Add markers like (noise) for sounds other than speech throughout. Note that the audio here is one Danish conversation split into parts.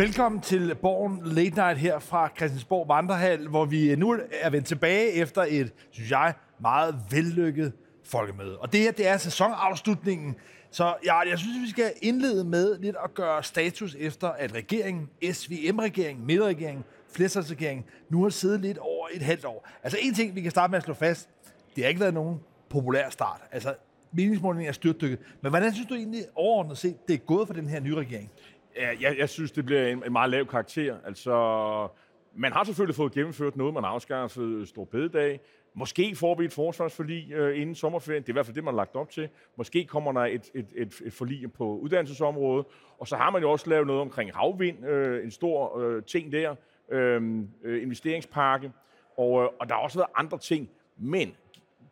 Velkommen til Borgen Late Night her fra Christiansborg Vandrehal, hvor vi nu er vendt tilbage efter et, synes jeg, meget vellykket folkemøde. Og det her, det er sæsonafslutningen. Så ja, jeg synes, vi skal indlede med lidt at gøre status efter, at regeringen, SVM-regeringen, midterregeringen, flertalsregeringen, nu har siddet lidt over et halvt år. Altså en ting, vi kan starte med at slå fast, det har ikke været nogen populær start. Altså meningsmålingen er styrtdykket. Men hvordan synes du egentlig overordnet set, det er gået for den her nye regering? Ja, jeg, jeg synes, det bliver en, en meget lav karakter. Altså, man har selvfølgelig fået gennemført noget, man har afskaffet øh, Stor Bededag. Måske får vi et forsvarsforlig øh, inden sommerferien. Det er i hvert fald det, man har lagt op til. Måske kommer der et, et, et, et forlig på uddannelsesområdet. Og så har man jo også lavet noget omkring havvind. Øh, en stor øh, ting der. Øh, øh, investeringspakke. Og, øh, og der har også været andre ting. Men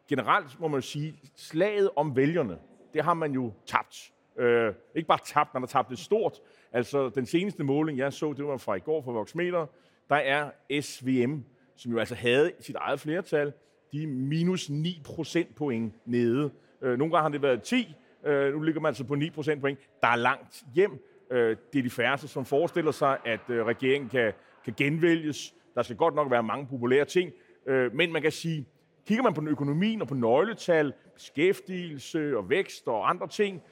generelt må man sige, slaget om vælgerne, det har man jo tabt. Øh, ikke bare tabt, man har tabt det stort. Altså, den seneste måling, jeg så, det var fra i går fra Voxmeter, der er SVM, som jo altså havde sit eget flertal, de er minus 9 procentpoint nede. Øh, nogle gange har det været 10, øh, nu ligger man altså på 9 procentpoint. Der er langt hjem. Øh, det er de færreste, som forestiller sig, at regeringen kan, kan genvælges. Der skal godt nok være mange populære ting, men man kan sige, kigger man på den økonomien og på nøgletal, beskæftigelse og vækst og andre ting,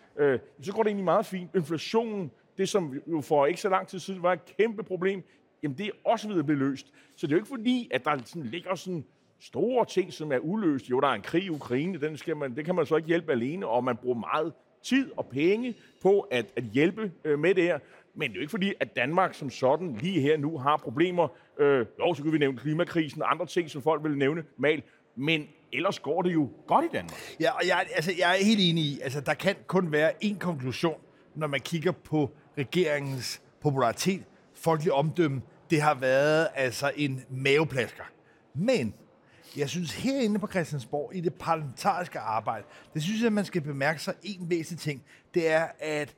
så går det egentlig meget fint. Inflationen, det som jo for ikke så lang tid siden var et kæmpe problem, jamen det er også ved at blive løst. Så det er jo ikke fordi, at der sådan ligger sådan store ting, som er uløst. Jo, der er en krig i Ukraine, den skal man, det kan man så ikke hjælpe alene, og man bruger meget tid og penge på at, at hjælpe øh, med det her. Men det er jo ikke fordi, at Danmark som sådan lige her nu har problemer. Øh, jo, så kan vi nævne klimakrisen og andre ting, som folk vil nævne mal. Men ellers går det jo godt i Danmark. Ja, og jeg, altså, jeg er helt enig i, altså der kan kun være én konklusion, når man kigger på regeringens popularitet, folkelig omdømme. Det har været altså en maveplasker. Men jeg synes herinde på Christiansborg, i det parlamentariske arbejde, det synes jeg, at man skal bemærke sig en væsentlig ting. Det er, at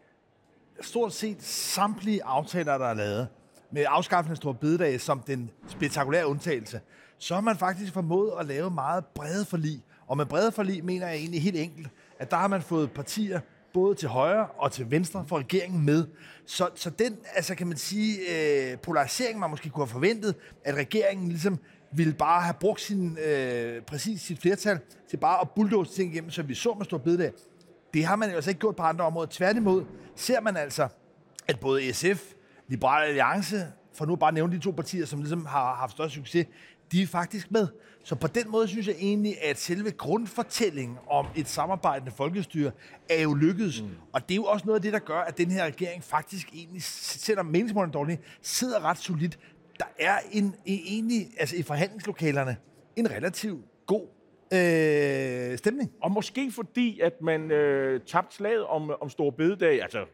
stort set samtlige aftaler, der er lavet, med afskaffelsen af Stor Bededag som den spektakulære undtagelse, så har man faktisk formået at lave meget brede forlig. Og med brede forlig mener jeg egentlig helt enkelt, at der har man fået partier både til højre og til venstre for regeringen med. Så, så den, altså kan man sige, øh, polarisering, man måske kunne have forventet, at regeringen ligesom ville bare have brugt sin, øh, præcis sit flertal til bare at bulldoze ting igennem, så vi så med stor bededag. Det har man jo altså ikke gjort på andre områder. Tværtimod ser man altså, at både SF, Liberale Alliance, for nu bare at nævne de to partier, som ligesom har haft størst succes, de er faktisk med. Så på den måde synes jeg egentlig, at selve grundfortællingen om et samarbejdende folkestyre er jo lykkedes. Mm. Og det er jo også noget af det, der gør, at den her regering faktisk egentlig, selvom meningsmålene dårligt, sidder ret solidt. Der er en, en egentlig, altså i forhandlingslokalerne, en relativt god øh, stemning. Og måske fordi, at man øh, tabte slaget om, om Stor Bededag, altså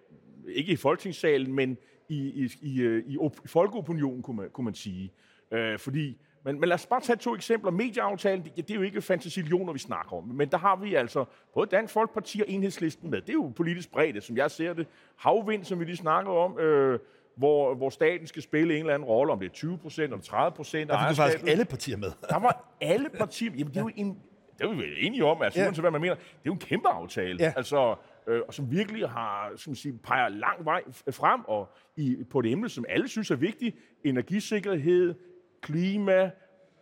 ikke i folketingssalen, men i, i, i, øh, i, i folkeopinionen, kunne man, kunne man sige. Øh, fordi men, men lad os bare tage to eksempler. Medieaftalen, det, det er jo ikke fantasillioner, vi snakker om. Men der har vi altså både Dansk Folkeparti og Enhedslisten med. Det er jo politisk bredt, som jeg ser det. Havvind, som vi lige snakker om, øh, hvor, hvor staten skal spille en eller anden rolle, om det er 20 procent eller 30 procent. Der er faktisk alle partier med. der var alle partier. Jamen, det er jo en, det er vi enige om, altså, ja. uanset hvad man mener. Det er jo en kæmpe aftale. Ja. Altså, øh, og som virkelig har, som man sige, peger lang vej frem og i, på det emne, som alle synes er vigtigt. Energisikkerhed, klima,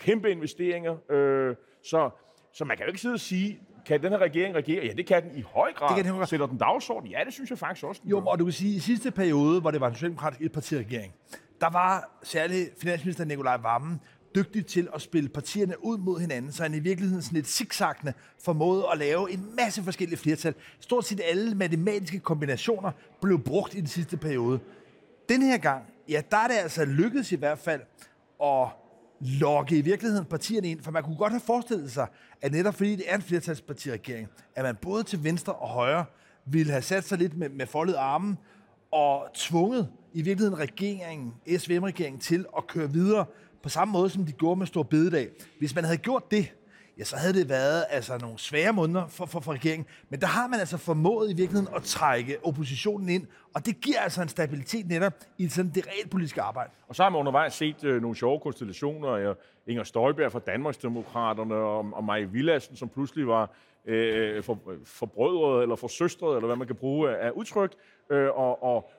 kæmpe investeringer. Øh, så, så man kan jo ikke sidde og sige, kan den her regering regere? Ja, det kan den i høj grad. Det kan den. Sætter den dagsorden? Ja, det synes jeg faktisk også. Jo, og du kan sige, at i sidste periode, hvor det var en socialdemokratisk etpartiregering, der var særligt finansminister Nikolaj Vammen dygtig til at spille partierne ud mod hinanden, så han i virkeligheden sådan lidt zigzaggende formåede at lave en masse forskellige flertal. Stort set alle matematiske kombinationer blev brugt i den sidste periode. Den her gang, ja, der er det altså lykkedes i hvert fald at lokke i virkeligheden partierne ind, for man kunne godt have forestillet sig, at netop fordi det er en flertalspartiregering, at man både til venstre og højre ville have sat sig lidt med, med foldet armen og tvunget i virkeligheden regeringen, SVM-regeringen, til at køre videre på samme måde, som de gjorde med Stor Bededag. Hvis man havde gjort det, ja, så havde det været altså, nogle svære måneder for, for, for regeringen. Men der har man altså formået i virkeligheden at trække oppositionen ind, og det giver altså en stabilitet netop i sådan det realpolitiske arbejde. Og så har man undervejs set øh, nogle sjove konstellationer. Ja, Inger Støjberg fra Danmarksdemokraterne og, og Maja Villassen, som pludselig var øh, for, øh, brødre eller for søstre, eller hvad man kan bruge af udtryk. Øh, og, og,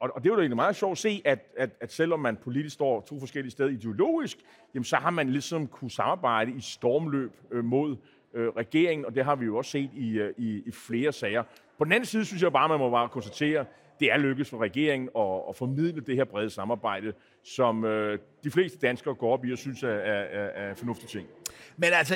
og, og det er jo egentlig meget sjovt at se, at, at, at selvom man politisk står to forskellige steder ideologisk, jamen så har man ligesom kunne samarbejde i stormløb øh, mod øh, regeringen, og det har vi jo også set i, øh, i, i flere sager. På den anden side synes jeg bare, man må bare konstatere, det er lykkedes for regeringen at, at formidle det her brede samarbejde, som øh, de fleste danskere går op i og synes er, er, er, er fornuftige ting. Men altså,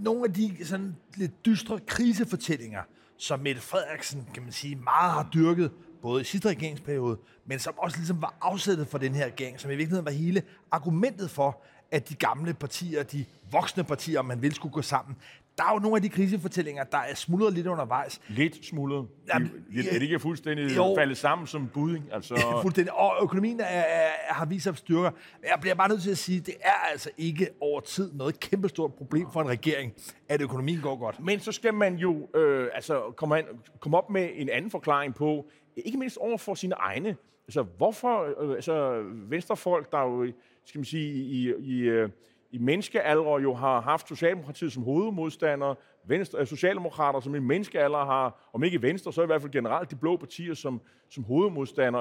nogle af de sådan lidt dystre krisefortællinger, som Mette Frederiksen, kan man sige, meget har dyrket, både i sidste regeringsperiode, men som også ligesom var afsættet for den her regering, som i virkeligheden var hele argumentet for, at de gamle partier, de voksne partier, om man vil, skulle gå sammen. Der er jo nogle af de krisefortællinger, der er smuldret lidt undervejs. Lidt smuldret. Jamen, er det ikke fuldstændig Jo. faldet sammen som budding? Altså, Fuldstændig. Og økonomien er, er, har vist sig styrker. Jeg bliver bare nødt til at sige, at det er altså ikke over tid noget kæmpestort problem for en regering, at økonomien går godt. Men så skal man jo øh, altså komme, an, komme op med en anden forklaring på, ikke mindst over for sine egne. Altså, hvorfor øh, altså, venstrefolk, der jo, skal man sige, i, i, øh, i menneskealder jo har haft Socialdemokratiet som hovedmodstander, venstre, øh, Socialdemokrater som i menneskealder har, om ikke Venstre, så i hvert fald generelt de blå partier som, som hovedmodstander,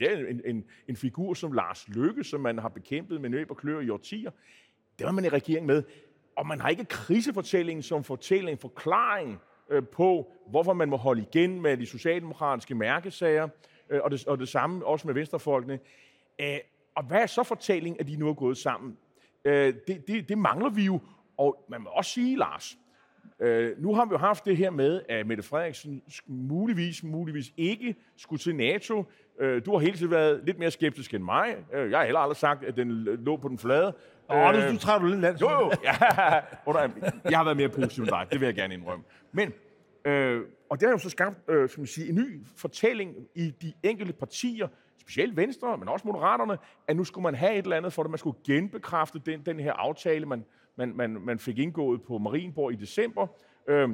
øh, en, en, en figur som Lars Løkke, som man har bekæmpet med nøb og klør i årtier, det var man i regering med. Og man har ikke krisefortællingen som fortælling, forklaring øh, på, hvorfor man må holde igen med de socialdemokratiske mærkesager, øh, og, det, og det samme også med venstrefolkene. Øh, og hvad er så fortællingen, at de nu er gået sammen? Øh, det, det, det mangler vi jo, og man må også sige, Lars, Øh, nu har vi jo haft det her med, at Mette Frederiksen muligvis, muligvis ikke skulle til NATO. Øh, du har hele tiden været lidt mere skeptisk end mig. Øh, jeg har heller aldrig sagt, at den lå på den flade. Åh, oh, nu, nu træder du lidt land. Jo, jo. Ja, jeg har været mere positiv end dig, det vil jeg gerne indrømme. Men, øh, og det har jo så skabt øh, skal man sige, en ny fortælling i de enkelte partier, specielt Venstre, men også Moderaterne, at nu skulle man have et eller andet for det, man skulle genbekræfte den, den her aftale, man, man, man, man fik indgået på Marienborg i december. Øh,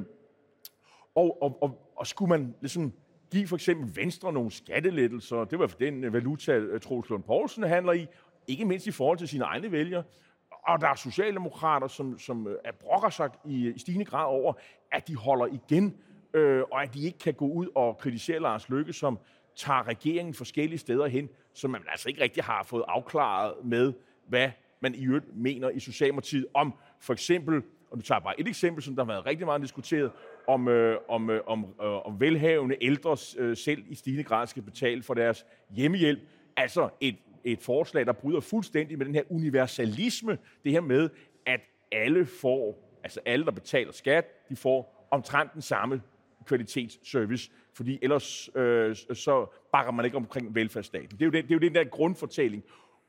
og, og, og, og skulle man ligesom give for eksempel Venstre nogle skattelettelser, det var for den valuta, øh, Troels Lund Poulsen handler i, ikke mindst i forhold til sine egne vælgere. Og der er socialdemokrater, som, som øh, er brokker sig i, i stigende grad over, at de holder igen, øh, og at de ikke kan gå ud og kritisere Lars Løkke, som tager regeringen forskellige steder hen, som man altså ikke rigtig har fået afklaret med, hvad man i øvrigt mener i Socialdemokratiet om for eksempel, og nu tager jeg bare et eksempel, som der har været rigtig meget diskuteret, om, øh, om, øh, om, øh, om velhavende ældre øh, selv i stigende grad skal betale for deres hjemmehjælp. Altså et, et forslag, der bryder fuldstændig med den her universalisme, det her med, at alle får, altså alle, der betaler skat, de får omtrent den samme kvalitetsservice, fordi ellers øh, så bakker man ikke omkring velfærdsstaten. Det er, jo den, det er jo den der grundfortælling,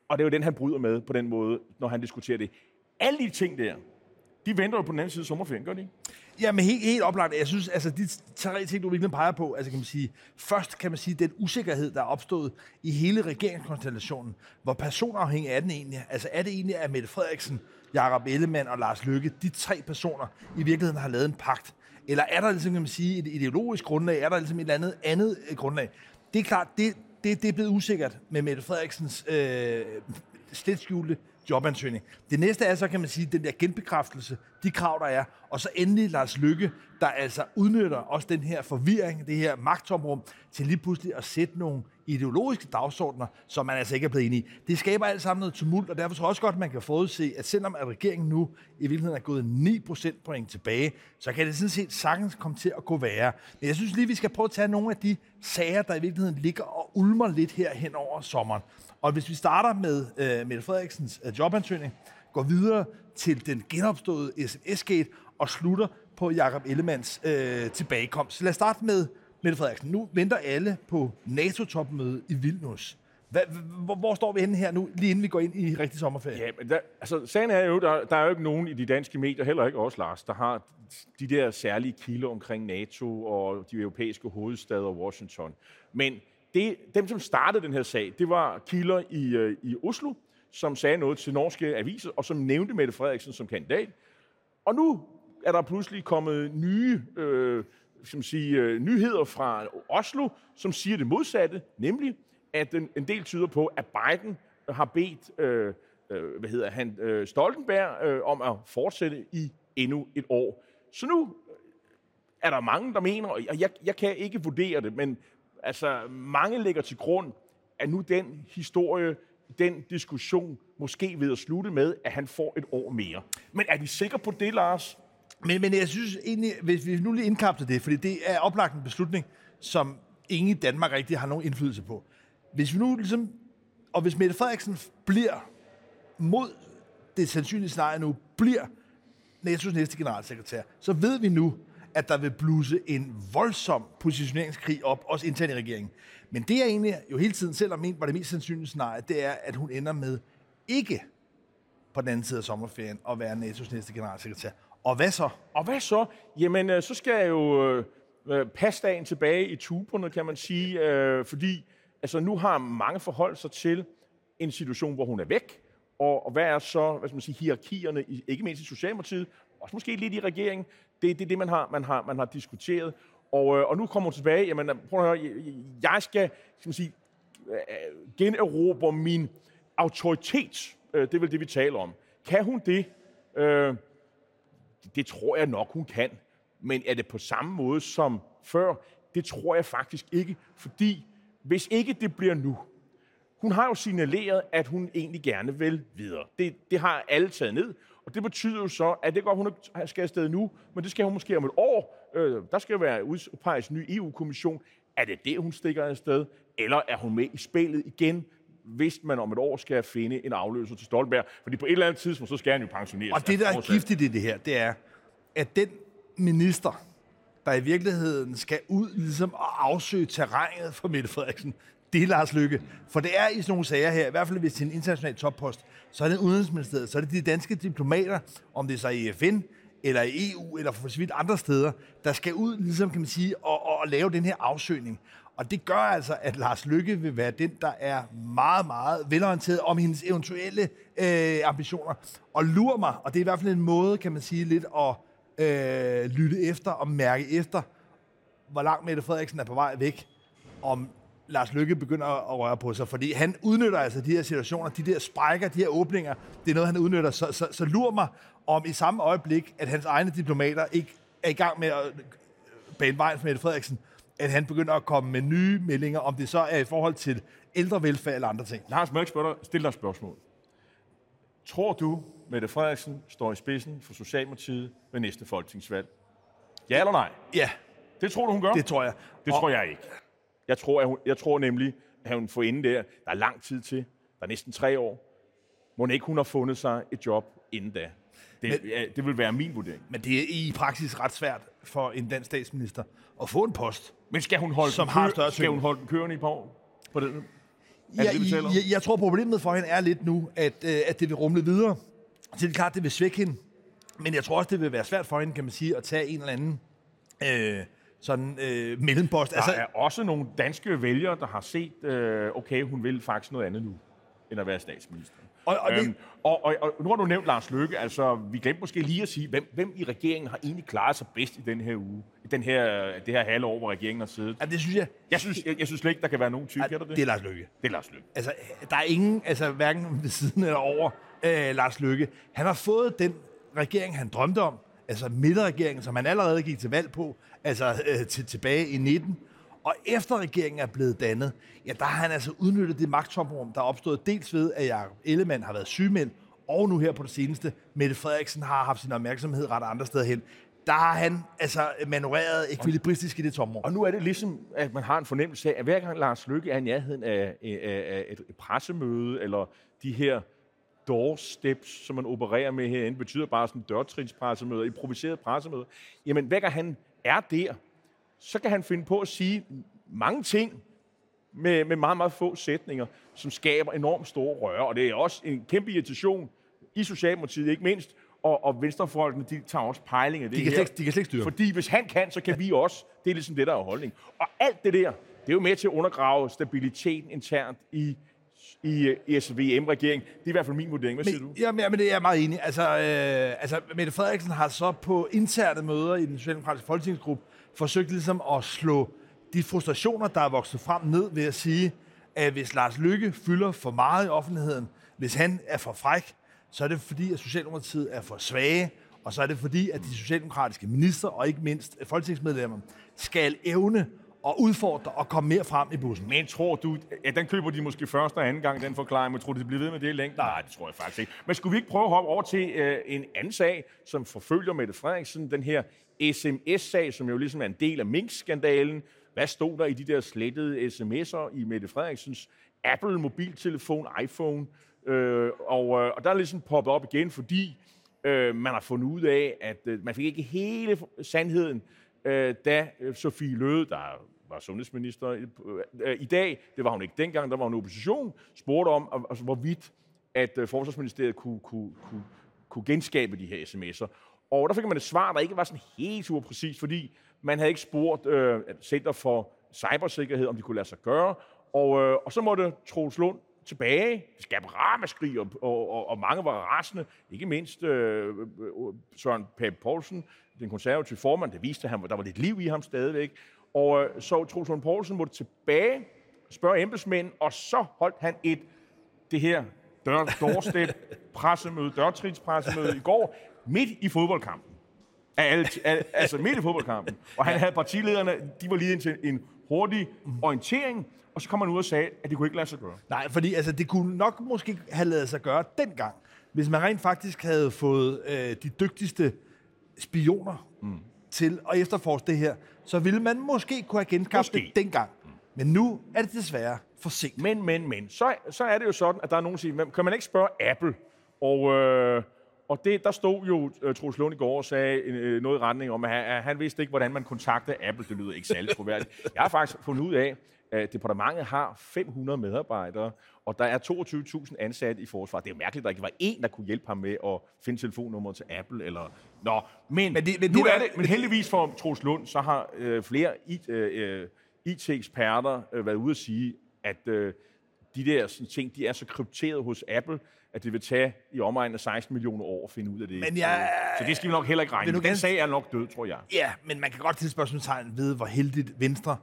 og det er jo den, han bryder med på den måde, når han diskuterer det. Alle de ting der, de venter jo på den anden side af sommerferien, gør de ikke? Jamen helt, helt oplagt. Jeg synes, altså de tre ting, du virkelig peger på, altså kan man sige, først kan man sige, den usikkerhed, der er opstået i hele regeringskonstellationen, hvor personafhængig er den egentlig? Altså er det egentlig, at Mette Frederiksen, Jakob Ellemann og Lars Løkke, de tre personer, i virkeligheden har lavet en pagt? Eller er der ligesom, kan man sige, et ideologisk grundlag? Er der ligesom et eller andet andet øh, grundlag? Det er klart, det, det, det er blevet usikkert med Mette Frederiksens øh, slet skjulte jobansøgning. Det næste er så, kan man sige, den der genbekræftelse, de krav, der er, og så endelig Lars Lykke, der altså udnytter også den her forvirring, det her magtomrum, til lige pludselig at sætte nogle ideologiske dagsordner, som man altså ikke er blevet enig i. Det skaber alt sammen noget tumult, og derfor tror jeg også godt, man kan forudse, at selvom at regeringen nu i virkeligheden er gået 9 procentpoint tilbage, så kan det sådan set sagtens komme til at gå værre. Men jeg synes lige, vi skal prøve at tage nogle af de sager, der i virkeligheden ligger og ulmer lidt her hen over sommeren. Og hvis vi starter med øh, Mette Frederiksens øh, jobansøgning, går videre til den genopståede SMS-gate og slutter på Jakob Ellemands øh, tilbagekomst. Så lad os starte med Mette Frederiksen. Nu venter alle på NATO-topmødet i Vilnius. Hvad, hvor, hvor står vi henne her nu, lige inden vi går ind i rigtig sommerferie? Ja, men der, altså, sagen er jo, der, der er jo ikke nogen i de danske medier, heller ikke os, Lars, der har de der særlige kilder omkring NATO og de europæiske hovedstader og Washington. Men det, dem, som startede den her sag, det var kilder i, øh, i Oslo, som sagde noget til norske aviser, og som nævnte Mette Frederiksen som kandidat. Og nu er der pludselig kommet nye øh, skal man sige, øh, nyheder fra Oslo, som siger det modsatte, nemlig at en, en del tyder på, at Biden har bedt øh, øh, hvad hedder han, øh, Stoltenberg øh, om at fortsætte i endnu et år. Så nu er der mange, der mener, og jeg, jeg kan ikke vurdere det, men altså, mange ligger til grund, at nu den historie, den diskussion, måske ved at slutte med, at han får et år mere. Men er vi sikre på det, Lars? Men, men jeg synes egentlig, hvis vi nu lige indkapsler det, fordi det er oplagt en beslutning, som ingen i Danmark rigtig har nogen indflydelse på. Hvis vi nu ligesom, og hvis Mette Frederiksen bliver mod det sandsynlige scenarie nu, bliver NATO's næste generalsekretær, så ved vi nu, at der vil bluse en voldsom positioneringskrig op, også internt i regeringen. Men det er egentlig jo hele tiden, selvom ment var det mest sandsynlige scenarie, det er, at hun ender med ikke på den anden side af sommerferien at være NATO's næste generalsekretær. Og hvad så? Og hvad så? Jamen, øh, så skal jeg jo øh, øh, passe dagen tilbage i tuberne, kan man sige, øh, fordi altså, nu har mange forholdt sig til en situation, hvor hun er væk, og, og hvad er så, hvad skal man sige, hierarkierne, i, ikke mindst i Socialdemokratiet, også måske lidt i regeringen, det er det, det, man har, man har, man har diskuteret. Og, øh, og nu kommer hun tilbage, jamen prøv at høre, jeg skal, skal man sige, øh, generobre min autoritet, øh, det er vel det, vi taler om. Kan hun det? Øh, det tror jeg nok, hun kan. Men er det på samme måde som før? Det tror jeg faktisk ikke, fordi hvis ikke det bliver nu, hun har jo signaleret, at hun egentlig gerne vil videre. Det, det har alle taget ned, og det betyder jo så, at det går, hun skal afsted nu, men det skal hun måske om et år. Øh, der skal være udpeget en ny EU-kommission. Er det det, hun stikker afsted? Eller er hun med i spillet igen, hvis man om et år skal finde en afløser til Stoltenberg? Fordi på et eller andet tidspunkt, så skal han jo pensioneres. Og det, der er giftigt i det her, det er, at den minister, der i virkeligheden skal ud ligesom at afsøge terrænet for Mette Frederiksen, det er Lars Lykke. For det er i sådan nogle sager her, i hvert fald hvis det er en international toppost, så er det Udenrigsministeriet, så er det de danske diplomater, om det er så i FN, eller i EU, eller for så vidt andre steder, der skal ud, ligesom kan man sige, og, og, og lave den her afsøgning. Og det gør altså, at Lars Lykke vil være den, der er meget, meget velorienteret om hendes eventuelle øh, ambitioner. Og lurer mig, og det er i hvert fald en måde, kan man sige, lidt at øh, lytte efter og mærke efter, hvor langt Mette Frederiksen er på vej væk, om Lars Lykke begynder at røre på sig, fordi han udnytter altså de her situationer, de der sprækker, de her åbninger, det er noget, han udnytter. Så, så, så lurer mig om i samme øjeblik, at hans egne diplomater ikke er i gang med at bane vejen for Mette Frederiksen, at han begynder at komme med nye meldinger, om det så er i forhold til ældre velfærd eller andre ting. Lars Mørk stiller dig et spørgsmål. Tror du, Mette Frederiksen står i spidsen for Socialdemokratiet ved næste folketingsvalg? Ja eller nej? Ja. Det tror du, hun gør? Det tror jeg. Det og... tror jeg ikke. Jeg tror, at hun, jeg tror nemlig, at hun får inden der, der er lang tid til, der er næsten tre år, må ikke hun har fundet sig et job inden da. Det, men, ja, det vil være min vurdering. Men det er i praksis ret svært for en dansk statsminister at få en post, men skal hun holde som den, har større skal hun holde den kørende i på, på den? Ja, det, jeg, jeg, jeg tror, problemet for hende er lidt nu, at, øh, at det vil rumle videre. Så det er klart, det vil svække hende. Men jeg tror også, det vil være svært for hende, kan man sige, at tage en eller anden øh, sådan øh, mellempost. Der altså, er også nogle danske vælgere, der har set, øh, okay, hun vil faktisk noget andet nu, end at være statsminister. Og, og, øhm, det... og, og, og nu har du nævnt Lars Løkke, altså vi glemte måske lige at sige, hvem, hvem i regeringen har egentlig klaret sig bedst i den her uge, i den her, det her halve år, hvor regeringen har siddet? Ja, det synes jeg. Jeg synes, jeg, jeg synes slet ikke, der kan være nogen type, ja, det? Det er Lars Løkke. Det er Lars Løkke. Altså, der er ingen, altså hverken ved siden eller over øh, Lars Løkke. Han har fået den regering, han drømte om, altså midterregeringen, som han allerede gik til valg på, altså øh, til, tilbage i 19. Og efter regeringen er blevet dannet, ja, der har han altså udnyttet det magttomrum, der er opstået dels ved, at Jacob Ellemann har været sygemeld, og nu her på det seneste, Mette Frederiksen har haft sin opmærksomhed ret andre steder hen. Der har han altså manøvreret ekvilibristisk i det tomrum. Og nu er det ligesom, at man har en fornemmelse af, at hver gang Lars Lykke er i nærheden af, af, af et pressemøde, eller de her doorsteps, som man opererer med herinde, betyder bare sådan dørtrinspressemøder, improviseret pressemøder. Jamen, hver gang han er der, så kan han finde på at sige mange ting med, med meget, meget få sætninger, som skaber enormt store røre. Og det er også en kæmpe irritation i Socialdemokratiet, ikke mindst, og, og venstrefolkene, de tager også pejling af det de kan her. Slet, de kan slet ikke styre. Fordi hvis han kan, så kan vi også. Det er ligesom det, der er holdning. Og alt det der, det er jo med til at undergrave stabiliteten internt i i, i SVM-regeringen. Det er i hvert fald min vurdering. Hvad siger men, du? Jamen, jamen, det er jeg meget enig Altså, øh, altså, Mette Frederiksen har så på interne møder i den socialdemokratiske folketingsgruppe forsøgt ligesom at slå de frustrationer, der er vokset frem ned ved at sige, at hvis Lars Lykke fylder for meget i offentligheden, hvis han er for fræk, så er det fordi, at Socialdemokratiet er for svage, og så er det fordi, at de socialdemokratiske minister og ikke mindst folketingsmedlemmer skal evne og udfordre og komme mere frem i bussen. Men tror du, ja, den køber de måske første og anden gang, den forklaring, men tror du, de bliver ved med det længe? Nej, det tror jeg faktisk ikke. Men skulle vi ikke prøve at hoppe over til øh, en anden sag, som forfølger Mette Frederiksen, den her sms-sag, som jo ligesom er en del af Mink-skandalen. Hvad stod der i de der slettede sms'er i Mette Frederiksens Apple-mobiltelefon, iPhone? Øh, og, øh, og der er ligesom poppet op igen, fordi øh, man har fundet ud af, at øh, man fik ikke hele sandheden, øh, da øh, Sofie Løde, der var sundhedsminister øh, i dag, det var hun ikke dengang, der var hun opposition, spurgte om, altså, hvorvidt at øh, Forsvarsministeriet kunne, kunne, kunne, kunne genskabe de her sms'er. Og der fik man et svar, der ikke var sådan helt super præcis, fordi man havde ikke spurgt øh, Center for Cybersikkerhed, om de kunne lade sig gøre. Og, øh, og så måtte Troels Lund tilbage. Det skabte ramaskrig, og, og, og, og mange var rasende. Ikke mindst øh, øh Søren Pape Poulsen, den konservative formand, der viste, at han, der var lidt liv i ham stadigvæk. Og øh, så Troels Lund Poulsen måtte tilbage, spørge embedsmænd, og så holdt han et, det her dør, doorstep (laughs) pressemøde, dørtrinspressemøde i går, midt i fodboldkampen. Alt, al, altså midt i fodboldkampen. Og han havde partilederne, de var lige til en hurtig orientering, og så kom man ud og sagde, at det kunne ikke lade sig gøre. Nej, fordi altså, det kunne nok måske have lavet sig gøre dengang, hvis man rent faktisk havde fået øh, de dygtigste spioner mm. Til at efterforske det her, så ville man måske kunne have genskabt måske. det dengang. Men nu er det desværre for sent. Men, men, men. Så, så er det jo sådan, at der er nogen, der siger, kan man ikke spørge Apple? Og, øh, og det, der stod jo uh, Troels Lund i går og sagde uh, noget i retning om, at han, han vidste ikke, hvordan man kontaktede Apple. Det lyder ikke særlig troværdigt. Jeg har faktisk fundet ud af, at departementet har 500 medarbejdere, og der er 22.000 ansatte i forsvaret. Det er jo mærkeligt, at der ikke var en, der kunne hjælpe ham med at finde telefonnummeret til Apple. Eller... Nå, men, men, det, men, nu det, er det, men heldigvis for Troels Lund, så har uh, flere IT, uh, IT-eksperter uh, været ude at sige, at uh, de der sådan, ting, de er så krypteret hos Apple, at det vil tage i omegnen af 16 millioner år at finde ud af det. Men jeg, så det skal vi nok heller ikke regne. Den sag er nok død, tror jeg. Ja, men man kan godt til spørgsmålstegn ved, hvor heldigt Venstre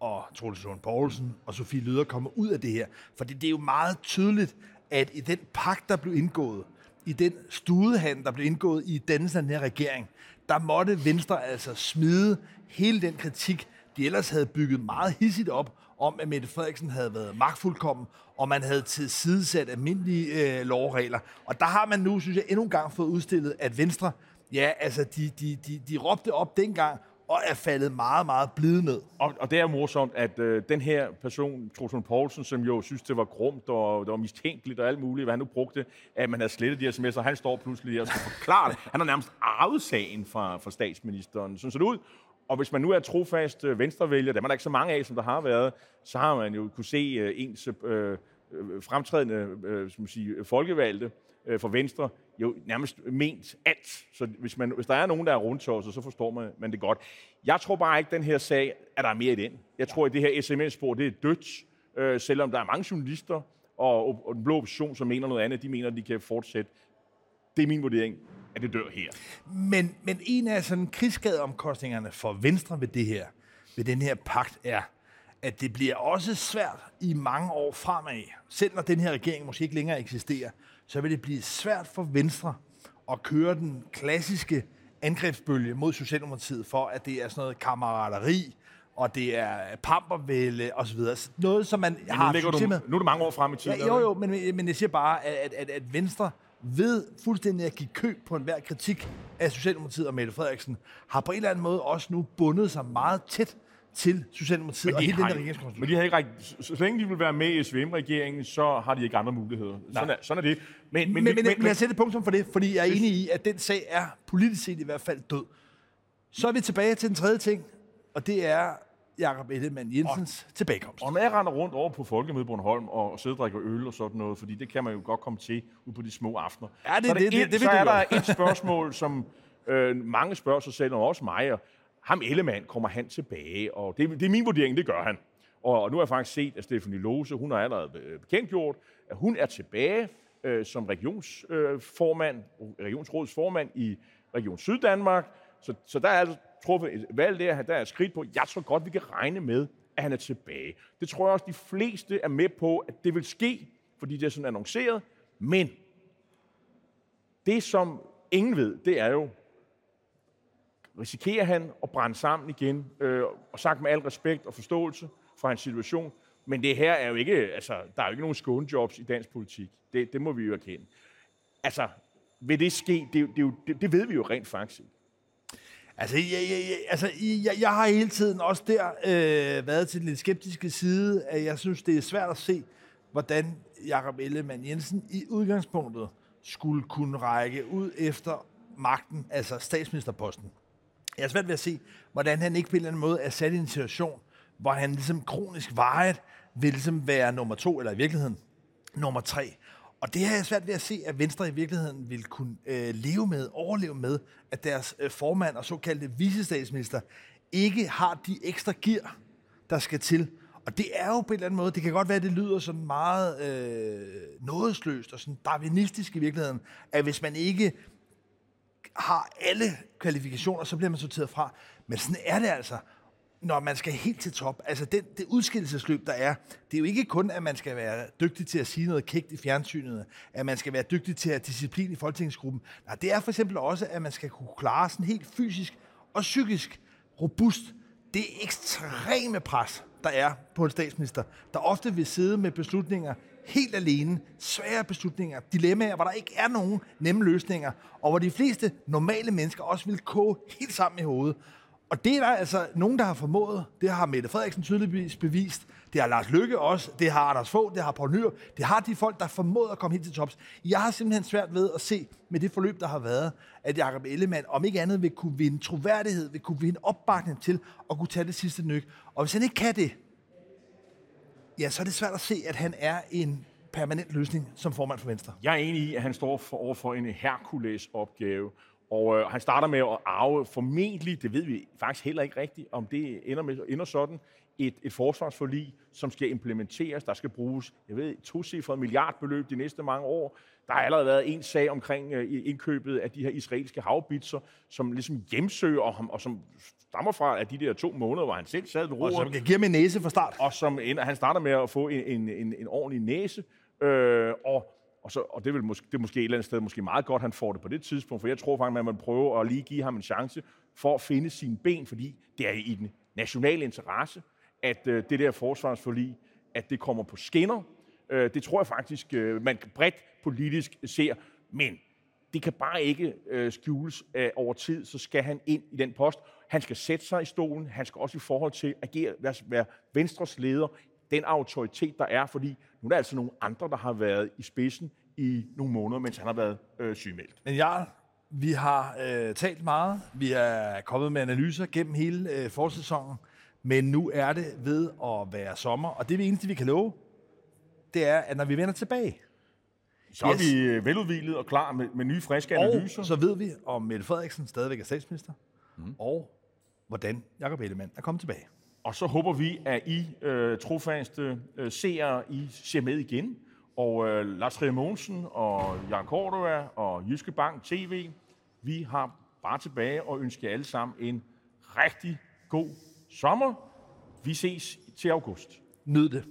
og Troels Lund Poulsen og Sofie Lyder kommer ud af det her. For det, det er jo meget tydeligt, at i den pagt, der blev indgået, i den studehand, der blev indgået i dannelsen af den her regering, der måtte Venstre altså smide hele den kritik, de ellers havde bygget meget hissigt op, om at Mette Frederiksen havde været magtfuldkommen, og man havde tilsidesat almindelige øh, lovregler. Og der har man nu, synes jeg, endnu en gang fået udstillet, at Venstre, ja, altså, de, de, de, de råbte op dengang, og er faldet meget, meget blid ned. Og, og det er morsomt, at øh, den her person, Trotson Poulsen, som jo synes, det var grumt og det var mistænkeligt og alt muligt, hvad han nu brugte, at man havde slettet de her sms'er, han står pludselig og skal forklare det. Han har nærmest arvet sagen fra, fra statsministeren. Sådan så det ud. Og hvis man nu er trofast øh, venstrevælger, der er der ikke så mange af, som der har været, så har man jo kunne se øh, ens øh, øh fremtrædende øh, som sige, folkevalgte øh, for Venstre jo nærmest ment alt. Så hvis, man, hvis der er nogen, der er rundtosset, så forstår man, man det godt. Jeg tror bare ikke, den her sag, at der er mere i den. Jeg tror, at det her sms-spor, det er dødt, øh, selvom der er mange journalister og, og den blå opposition, som mener noget andet, de mener, at de kan fortsætte. Det er min vurdering at det dør her. Men, men en af sådan krigsskadeomkostningerne for Venstre ved det her, ved den her pagt, er, at det bliver også svært i mange år fremad. Selv når den her regering måske ikke længere eksisterer, så vil det blive svært for Venstre at køre den klassiske angrebsbølge mod Socialdemokratiet for, at det er sådan noget kammerateri, og det er pampervælde osv. Noget, som man men har succes du, med. Nu er det mange år frem i tiden. Ja, jo, jo, men, men jeg siger bare, at, at, at Venstre ved fuldstændig at give køb på enhver kritik af Socialdemokratiet og Mette Frederiksen, har på en eller anden måde også nu bundet sig meget tæt til Socialdemokratiet og hele den regeringskonstruktion. Men de har ikke rækket, så, så længe de vil være med i SVM-regeringen, så har de ikke andre muligheder. Sådan er, sådan er det. Men, men, men, men, men, men jeg sætter punktum for det, fordi jeg er enig i, at den sag er politisk set i hvert fald død. Så er vi tilbage til den tredje ting, og det er Jakob Ellemann Jensens og, tilbagekomst. Og når jeg render rundt over på Folkemødet Bornholm og sidder og drikker øl og sådan noget, fordi det kan man jo godt komme til ud på de små aftener. Ja, det, så det, det, det, det, det så er der et spørgsmål, som øh, mange spørger sig selv, og også mig, og ham Ellemann, kommer han tilbage? Og det, det er min vurdering, det gør han. Og, og nu har jeg faktisk set, at Stefanie Lose, hun har allerede øh, bekendtgjort, at hun er tilbage øh, som regionsformand, øh, regionsrådsformand i Region Syddanmark. Så, så der er altså truffet et valg der, der er skridt på. Jeg tror godt, vi kan regne med, at han er tilbage. Det tror jeg også, de fleste er med på, at det vil ske, fordi det er sådan annonceret. Men det, som ingen ved, det er jo, risikerer han at brænde sammen igen, øh, og sagt med al respekt og forståelse for hans situation. Men det her er jo ikke, altså, der er jo ikke nogen skånejobs i dansk politik. Det, det må vi jo erkende. Altså, vil det ske? Det, det, det, det ved vi jo rent faktisk Altså, jeg, jeg, jeg, altså jeg, jeg har hele tiden også der øh, været til den lidt skeptiske side, at jeg synes, det er svært at se, hvordan Jakob Ellemann Jensen i udgangspunktet skulle kunne række ud efter magten, altså statsministerposten. Jeg er svært ved at se, hvordan han ikke på en eller anden måde er sat i en situation, hvor han ligesom kronisk vejet vil ligesom være nummer to, eller i virkeligheden nummer tre. Og det har jeg svært ved at se, at Venstre i virkeligheden vil kunne øh, leve med, overleve med, at deres øh, formand og såkaldte visestatsminister ikke har de ekstra gear, der skal til. Og det er jo på en eller anden måde, det kan godt være, at det lyder sådan meget øh, nådesløst og sådan darwinistisk i virkeligheden, at hvis man ikke har alle kvalifikationer, så bliver man sorteret fra. Men sådan er det altså når man skal helt til top. Altså den, det udskillelsesløb, der er, det er jo ikke kun, at man skal være dygtig til at sige noget kægt i fjernsynet, at man skal være dygtig til at have disciplin i folketingsgruppen. Nej, det er for eksempel også, at man skal kunne klare sådan helt fysisk og psykisk robust det ekstreme pres, der er på en statsminister, der ofte vil sidde med beslutninger helt alene, svære beslutninger, dilemmaer, hvor der ikke er nogen nemme løsninger, og hvor de fleste normale mennesker også vil koge helt sammen i hovedet. Og det er der altså nogen, der har formået. Det har Mette Frederiksen tydeligvis bevist. Det har Lars Lykke også. Det har Anders Fogh. Det har Poul Nyrup. Det har de folk, der har formået at komme helt til tops. Jeg har simpelthen svært ved at se med det forløb, der har været, at Jacob Ellemann om ikke andet vil kunne vinde troværdighed, vil kunne vinde opbakning til at kunne tage det sidste nyk. Og hvis han ikke kan det, ja, så er det svært at se, at han er en permanent løsning som formand for Venstre. Jeg er enig i, at han står for, over for en Herkules opgave, og øh, han starter med at arve formentlig, det ved vi faktisk heller ikke rigtigt, om det ender, med, ender sådan, et, et forsvarsforlig, som skal implementeres. Der skal bruges, jeg ved, to milliardbeløb de næste mange år. Der har allerede været en sag omkring øh, indkøbet af de her israelske havbitser, som ligesom hjemsøger ham, og som stammer fra at de der to måneder, hvor han selv sad ved roret. Og som kan give ham en næse fra start. Og som ender, han starter med at få en, en, en, en ordentlig næse. Øh, og og, så, og det, vil måske, det er måske et eller andet sted måske meget godt, han får det på det tidspunkt, for jeg tror faktisk, at man prøve at lige give ham en chance for at finde sine ben, fordi det er i den nationale interesse, at øh, det der forsvarsforlig, at det kommer på skinner. Øh, det tror jeg faktisk, øh, man bredt politisk ser, men det kan bare ikke øh, skjules øh, over tid, så skal han ind i den post. Han skal sætte sig i stolen, han skal også i forhold til at agere, være, Venstres leder, den autoritet, der er, fordi nu er der altså nogle andre, der har været i spidsen i nogle måneder, mens han har været øh, sygemeldt. Men ja, vi har øh, talt meget. Vi er kommet med analyser gennem hele øh, forsæsonen. Men nu er det ved at være sommer, og det, eneste, vi kan love, det er, at når vi vender tilbage, så er yes. vi øh, veludvilet og klar med, med nye, friske analyser. Og så ved vi, om Mette Frederiksen stadigvæk er statsminister, mm. og hvordan Jacob Ellemann er kommet tilbage. Og så håber vi, at I øh, trofaste øh, seere, I ser med igen. Og øh, Lars Trier Mogensen og Jan Cordova og Jyske Bank TV, vi har bare tilbage og ønsker jer alle sammen en rigtig god sommer. Vi ses til august. Nyd det.